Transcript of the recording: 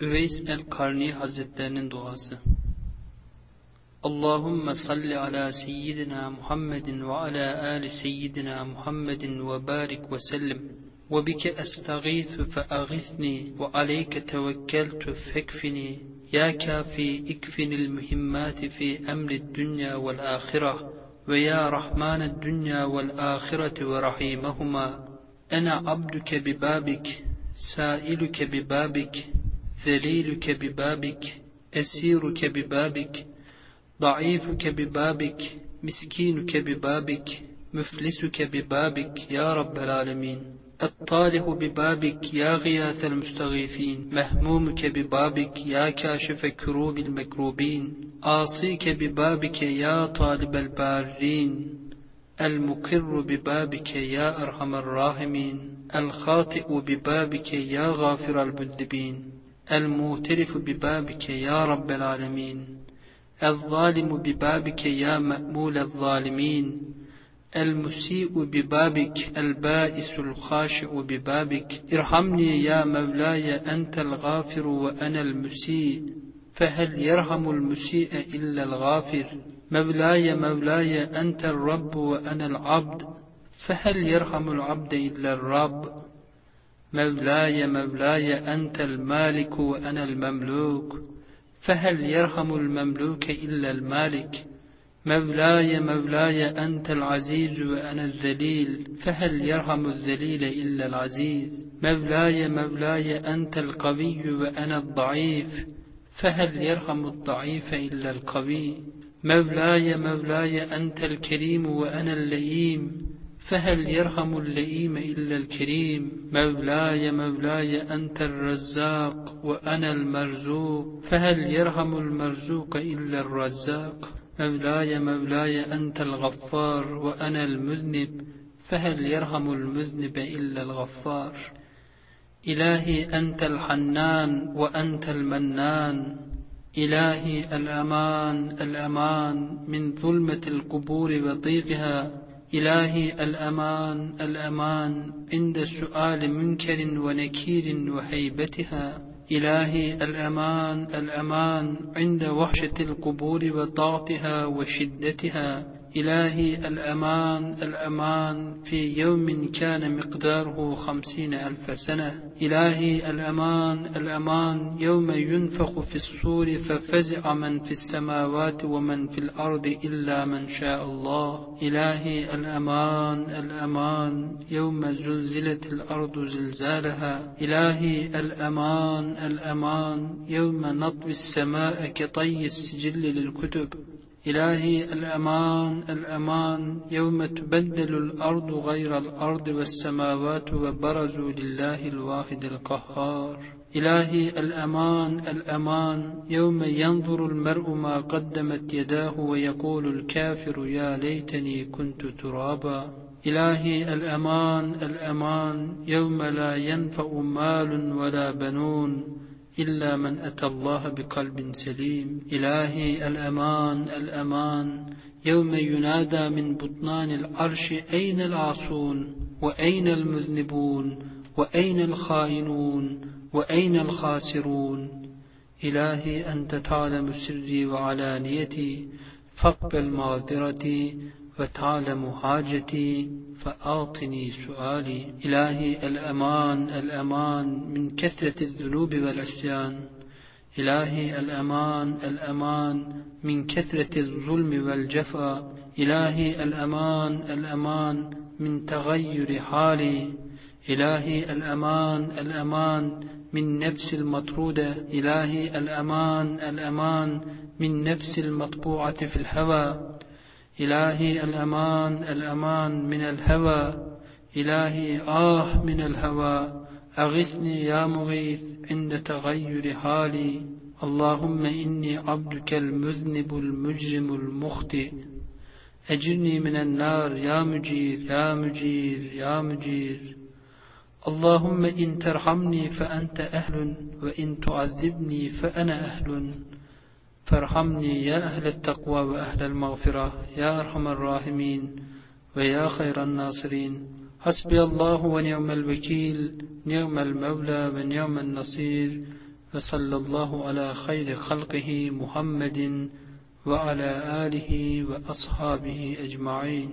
Üveys el-Karni Hazretlerinin duası. Allahümme salli ala seyyidina Muhammedin ve ala ali seyyidina Muhammedin ve barik ve sellim. وبك أستغيث فأغثني وعليك توكلت فاكفني يا كافي اكفني المهمات في أمر الدنيا والآخرة ويا رحمن الدنيا والآخرة ورحيمهما أنا عبدك ببابك سائلك ببابك ذليلك ببابك أسيرك ببابك ضعيفك ببابك مسكينك ببابك مفلسك ببابك يا رب العالمين. الطالح ببابك يا غياث المستغيثين. مهمومك ببابك يا كاشف كروب المكروبين. آصيك ببابك يا طالب البارين. المقر ببابك يا أرحم الراحمين. الخاطئ ببابك يا غافر المذنبين. المعترف ببابك يا رب العالمين الظالم ببابك يا مأمول الظالمين المسيء ببابك البائس الخاشع ببابك. ارحمني يا مولاي أنت الغافر وأنا المسيء فهل يرحم المسيء إلا الغافر؟ مولاي مولاي أنت الرب وأنا العبد فهل يرحم العبد إلا الرب؟ مولاي مولاي أنت المالك وأنا المملوك. فهل يرحم المملوك إلا المالك؟ مولاي مولاي أنت العزيز وأنا الذليل. فهل يرحم الذليل إلا العزيز؟ مولاي مولاي أنت القوي وأنا الضعيف. فهل يرحم الضعيف إلا القوي؟ مولاي مولاي أنت الكريم وأنا اللئيم. فهل يرحم اللئيم إلا الكريم؟ مولاي مولاي أنت الرزاق وأنا المرزوق. فهل يرحم المرزوق إلا الرزاق؟ مولاي مولاي أنت الغفار وأنا المذنب. فهل يرحم المذنب إلا الغفار؟ إلهي أنت الحنان وأنت المنان. إلهي الأمان الأمان. من ظلمة القبور وضيقها. إلهي الأمان الأمان عند سؤال منكر ونكير وهيبتها. إلهي الأمان الأمان عند وحشة القبور وضغطها وشدتها. إلهي الأمان الأمان في يوم كان مقداره خمسين ألف سنة. إلهي الأمان الأمان يوم ينفخ في الصور ففزع من في السماوات ومن في الأرض إلا من شاء الله. إلهي الأمان الأمان يوم زلزلت الأرض زلزالها. إلهي الأمان الأمان يوم نطوي السماء كطي السجل للكتب. إلهي الأمان الأمان يوم تبدل الأرض غير الأرض والسماوات وبرزوا لله الواحد القهار. إلهي الأمان الأمان يوم ينظر المرء ما قدمت يداه ويقول الكافر يا ليتني كنت ترابا. إلهي الأمان الأمان يوم لا ينفع مال ولا بنون. إلا من أتى الله بقلب سليم. إلهي الأمان الأمان. يوم ينادى من بطنان العرش أين العاصون؟ وأين المذنبون؟ وأين الخائنون؟ وأين الخاسرون؟ إلهي أنت تعلم سري وعلانيتي. فاقبل معذرتي. وتعلم حاجتي فأعطني سؤالي. إلهي الأمان الأمان من كثرة الذنوب والعصيان. إلهي الأمان الأمان من كثرة الظلم والجفا. إلهي الأمان الأمان من تغير حالي. إلهي الأمان الأمان من نفس المطرودة. إلهي الأمان الأمان من نفس المطبوعة في الهوى. إلهي الأمان الأمان من الهوى. إلهي آه من الهوى. أغثني يا مغيث عند تغير حالي. اللهم إني عبدك المذنب المجرم المخطئ. أجرني من النار. يا مجير يا مجير يا مجير. اللهم إن ترحمني فأنت أهل وإن تعذبني فأنا أهل. فارحمني يا أهل التقوى وأهل المغفرة يا أرحم الراحمين ويا خير الناصرين. حسبي الله ونعم الوكيل نعم المولى ونعم النصير وصلى الله على خير خلقه محمد وعلى آله وأصحابه أجمعين.